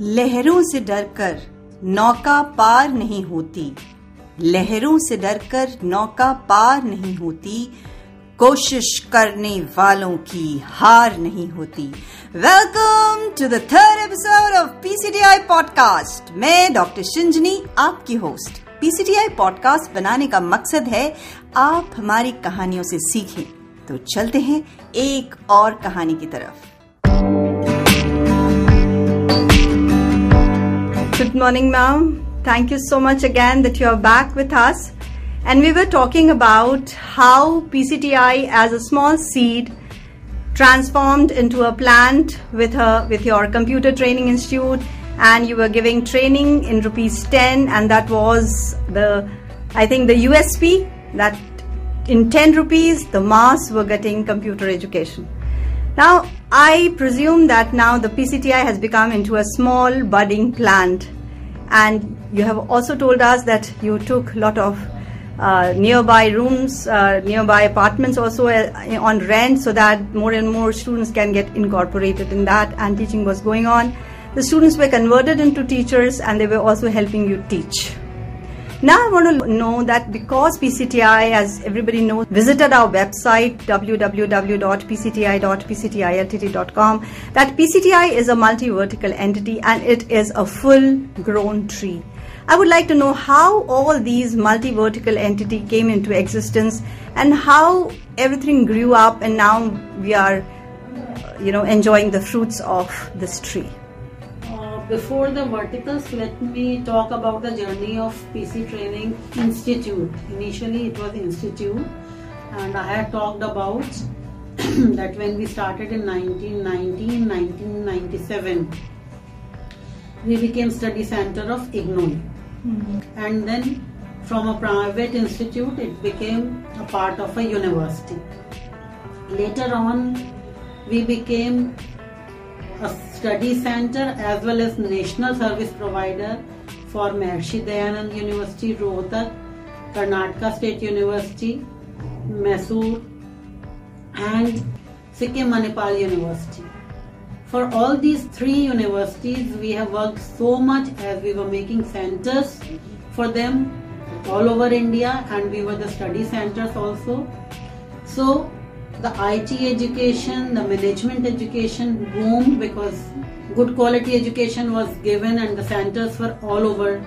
लहरों से डरकर नौका पार नहीं होती। लहरों से डरकर नौका पार नहीं होती। कोशिश करने वालों की हार नहीं होती। Welcome to the third episode of PCTI podcast मैं डॉक्टर शिंजनी आपकी होस्ट पीसीटीआई पॉडकास्ट बनाने का मकसद है, आप हमारी कहानियों से सीखें। तो चलते हैं एक और कहानी की तरफ़। Good morning, ma'am. Thank you so much again that you are back with us. And we were talking about how PCTI, as a small seed, transformed into a plant with her with your computer training institute, and you were giving training in rupees 10, and that was the, I think, the USP that in 10 rupees the mass were getting computer education. Now, I presume that now the PCTI has become into a small budding plant, and you have also told us that you took a lot of uh, nearby rooms, uh, nearby apartments also uh, on rent, so that more and more students can get incorporated in that, and teaching was going on. The students were converted into teachers, and they were also helping you teach. Now I want to know that because PCTI, as everybody knows, visited our website www.pcti.pctiltd.com, that PCTI is a multi-vertical entity and it is a full-grown tree. I would like to know how all these multi-vertical entity came into existence and how everything grew up and now we are, you know, enjoying the fruits of this tree. Before the verticals, let me talk about the journey of PC Training Institute. Initially, it was institute, and I had talked about that when we started in 1990, 1997, we became study center of IGNOU, mm-hmm. and then from a private institute, it became a part of a university. Later on, we became a study center as well as national service provider for Maharishi Dayanand University, Rohtak, Karnataka State University, Mysore, and Sikkim Manipal University. For all these three universities, we have worked so much as we were making centers for them all over India, and we were the study centers also. So the IT education, the management education boomed because good quality education was given and the centers were all over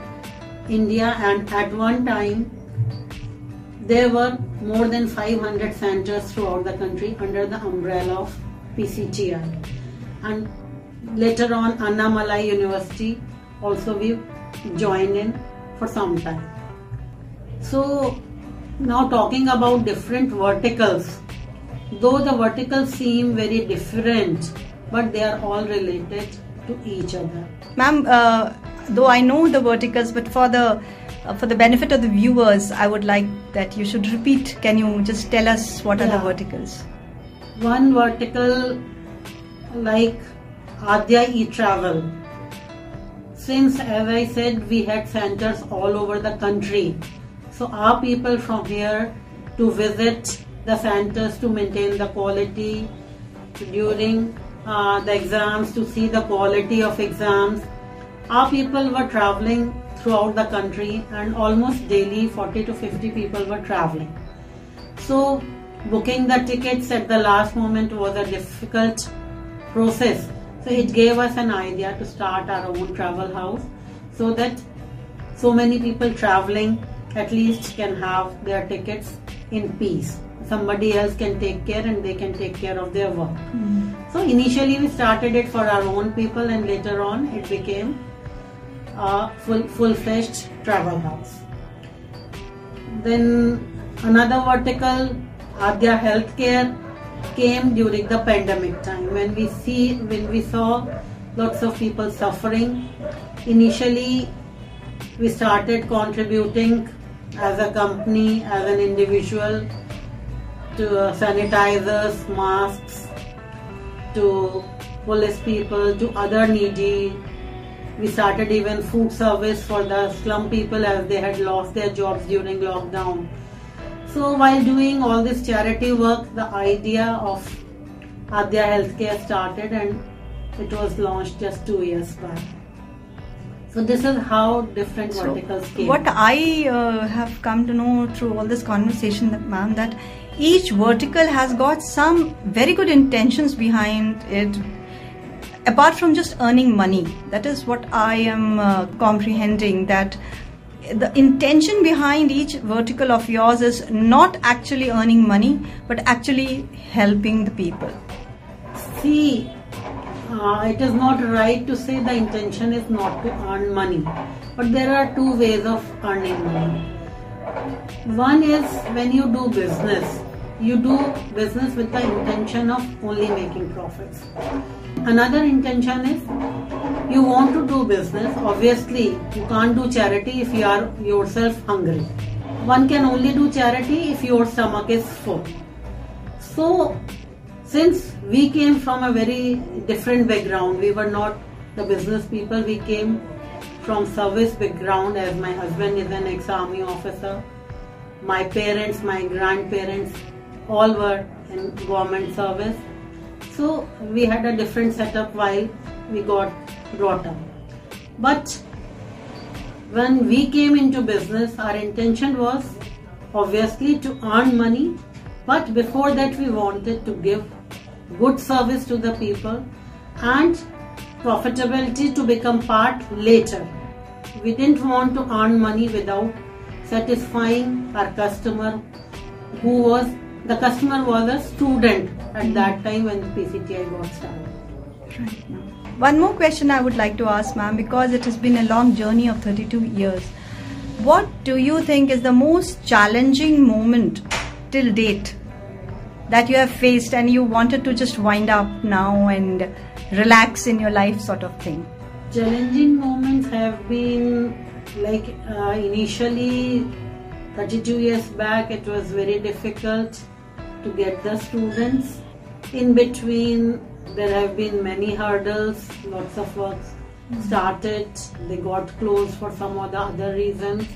India and at one time there were more than 500 centers throughout the country under the umbrella of PCTI and later on Annamalai University also we joined in for some time. So now talking about different verticals though the verticals seem very different, but they are all related to each other. Ma'am, uh, though I know the verticals, but for the uh, for the benefit of the viewers, I would like that you should repeat. Can you just tell us what are the verticals? One vertical, like Adya e-travel. Since, as I said, we had centers all over the country, so our people from here to visit the centers to maintain the quality during uh, the exams to see the quality of exams. Our people were traveling throughout the country and almost daily 40 to 50 people were traveling. So booking the tickets at the last moment was a difficult process. So it gave us an idea to start our own travel house so that so many people traveling at least can have their tickets in peace. Somebody else can take care and they can take care of their work. Hmm. So initially we started it for our own people and later on it became a full full-fledged travel house. Then another vertical, Adya Healthcare, came during the pandemic time when we see when we saw lots of people suffering. Initially, we started contributing as a company, as an individual, to uh, sanitizers, masks, to police people, to other needy. We started even food service for the slum people as they had lost their jobs during lockdown. So while doing all this charity work, the idea of Adya Healthcare started and it was launched just two years back. So this is how different So, verticals came. what I uh, have come to know through all this conversation, ma'am, that each vertical has got some very good intentions behind it. Apart from just earning money, that is what I am uh, comprehending. That the intention behind each vertical of yours is not actually earning money, but actually helping the people. See, uh, it is not right to say the intention is not to earn money, but there are two ways of earning money. One is when you do business, you do business with the intention of only making profits. Another intention is you want to do business. Obviously, you can't do charity if you are yourself hungry. One can only do charity if your stomach is full. So, since we came from a very different background, we were not the business people, we came from service background as my husband is an ex-army officer. My parents, my grandparents, all were in government service. So we had a different setup while we got brought up. But when we came into business, our intention was obviously to earn money, but before that, we wanted to give good service to the people and profitability to become part later. We didn't want to earn money without satisfying our customer who was the customer was a student at that time when PCTI got started. One more question I would like to ask, ma'am, because it has been a long journey of 32 years. What do you think is the most challenging moment till date that you have faced and you wanted to just wind up now and relax in your life, sort of thing? Challenging moments have been like uh, initially 32 years back, it was very difficult to get the students. In between, there have been many hurdles, lots of work started, they got closed for some or the other reasons.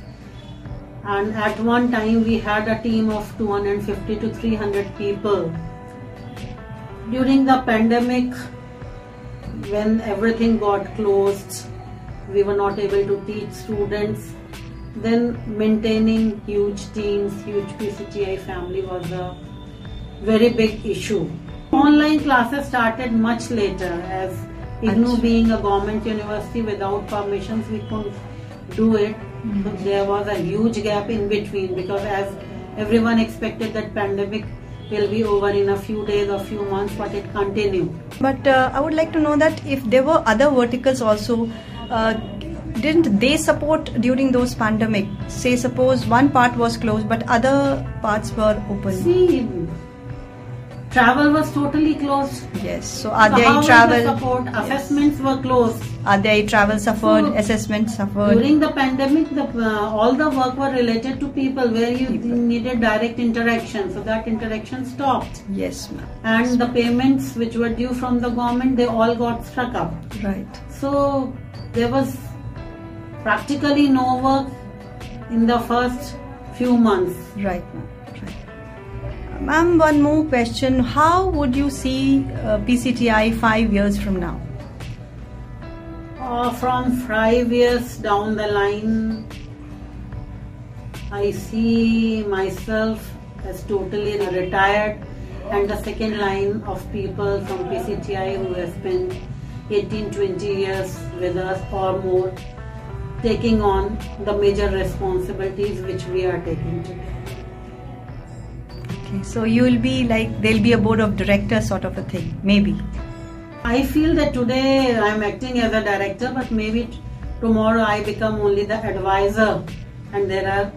And at one time, we had a team of 250 to 300 people. During the pandemic, when everything got closed, we were not able to teach students. Then maintaining huge teams, huge PCTI family was a very big issue. Online classes started much later as IGNOU being a government university without permissions we couldn't do it. So there was a huge gap in between because as everyone expected that pandemic will be over in a few days or few months but it continued. But uh, I would like to know that if there were other verticals also, uh, didn't they support during those pandemic? Say, suppose one part was closed, but other parts were open. See, travel was totally closed. Yes. So So are how there the travel? support? Assessments were closed. Are there travel suffered? So, assessment suffered? During the pandemic, the, uh, all the work were related to people where you People. needed direct interaction. So that interaction stopped. yes, ma'am. And the payments which were due from the government, they all got struck up. Right. So there was practically no work in the first few months. Right, ma'am. Ma'am, one more question. How would you see uh, PCTI five years from now? Uh, from five years down the line, I see myself as totally retired and the second line of people from PCTI who have spent 18 20 years with us or more taking on the major responsibilities which we are taking today. Okay, so you will be like there'll be a board of directors sort of a thing, maybe. I feel that today I'm acting as a director, but maybe t- tomorrow I become only the advisor, and there are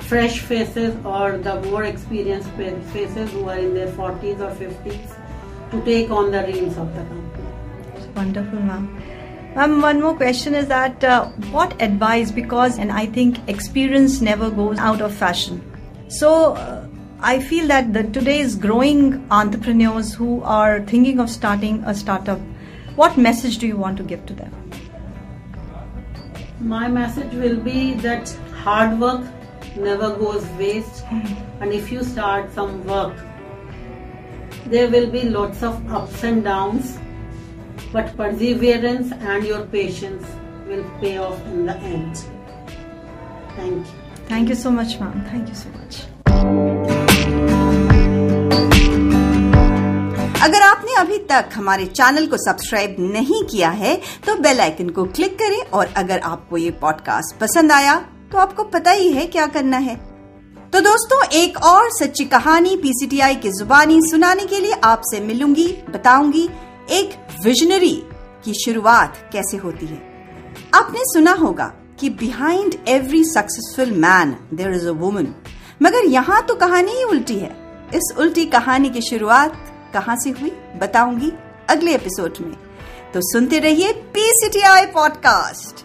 fresh faces or the more experienced faces who are in their 40s or 50s to take on the reins of the company. It's wonderful, ma'am. Ma'am, one more question is that uh, what advice, because, and I think experience never goes out of fashion. So, uh, I feel that the today's growing entrepreneurs who are thinking of starting a startup, what message do you want to give to them? My message will be that hard work never goes waste, and if you start some work, there will be lots of ups and downs, but perseverance and your patience will pay off in the end. Thank you. Thank you so much, ma'am. Thank you so much. अगर आपने अभी तक हमारे channel को subscribe नहीं किया है तो बेल आइकन को क्लिक करें और अगर आपको ये पॉडकास्ट पसंद आया तो आपको पता ही है क्या करना है। तो दोस्तों, एक और सच्ची कहानी पीसीटीआई की जुबानी सुनाने के लिए आपसे मिलूँगी, बताऊँगी, एक विजनरी की शुरुआत कैसे होती है। आपने सुना होगा कि behind every successful man there is a woman मगर यहाँ तो कहानी ही उल्टी है। इस उल्टी कहानी की शुरुआत कहाँ से हुई, बताऊँगी अगले एपिसोड में। तो सुनते रहिए पीसीटीआई पॉडकास्ट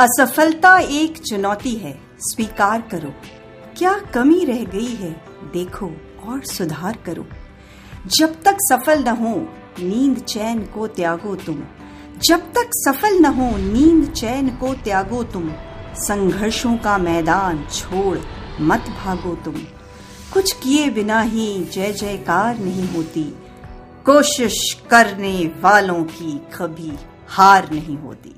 असफलता एक चुनौती है, स्वीकार करो। क्या कमी रह गई है, देखो और सुधार करो। जब तक सफल न हो, नींद चैन को त्यागो तुम। जब तक सफल न हो, नींद चैन को त्यागो तुम। संघर्षों का मैदान छोड़ मत भागो तुम। कुछ किए बिना ही जय जयकार नहीं होती। कोशिश करने वालों की कभी हार नहीं होती।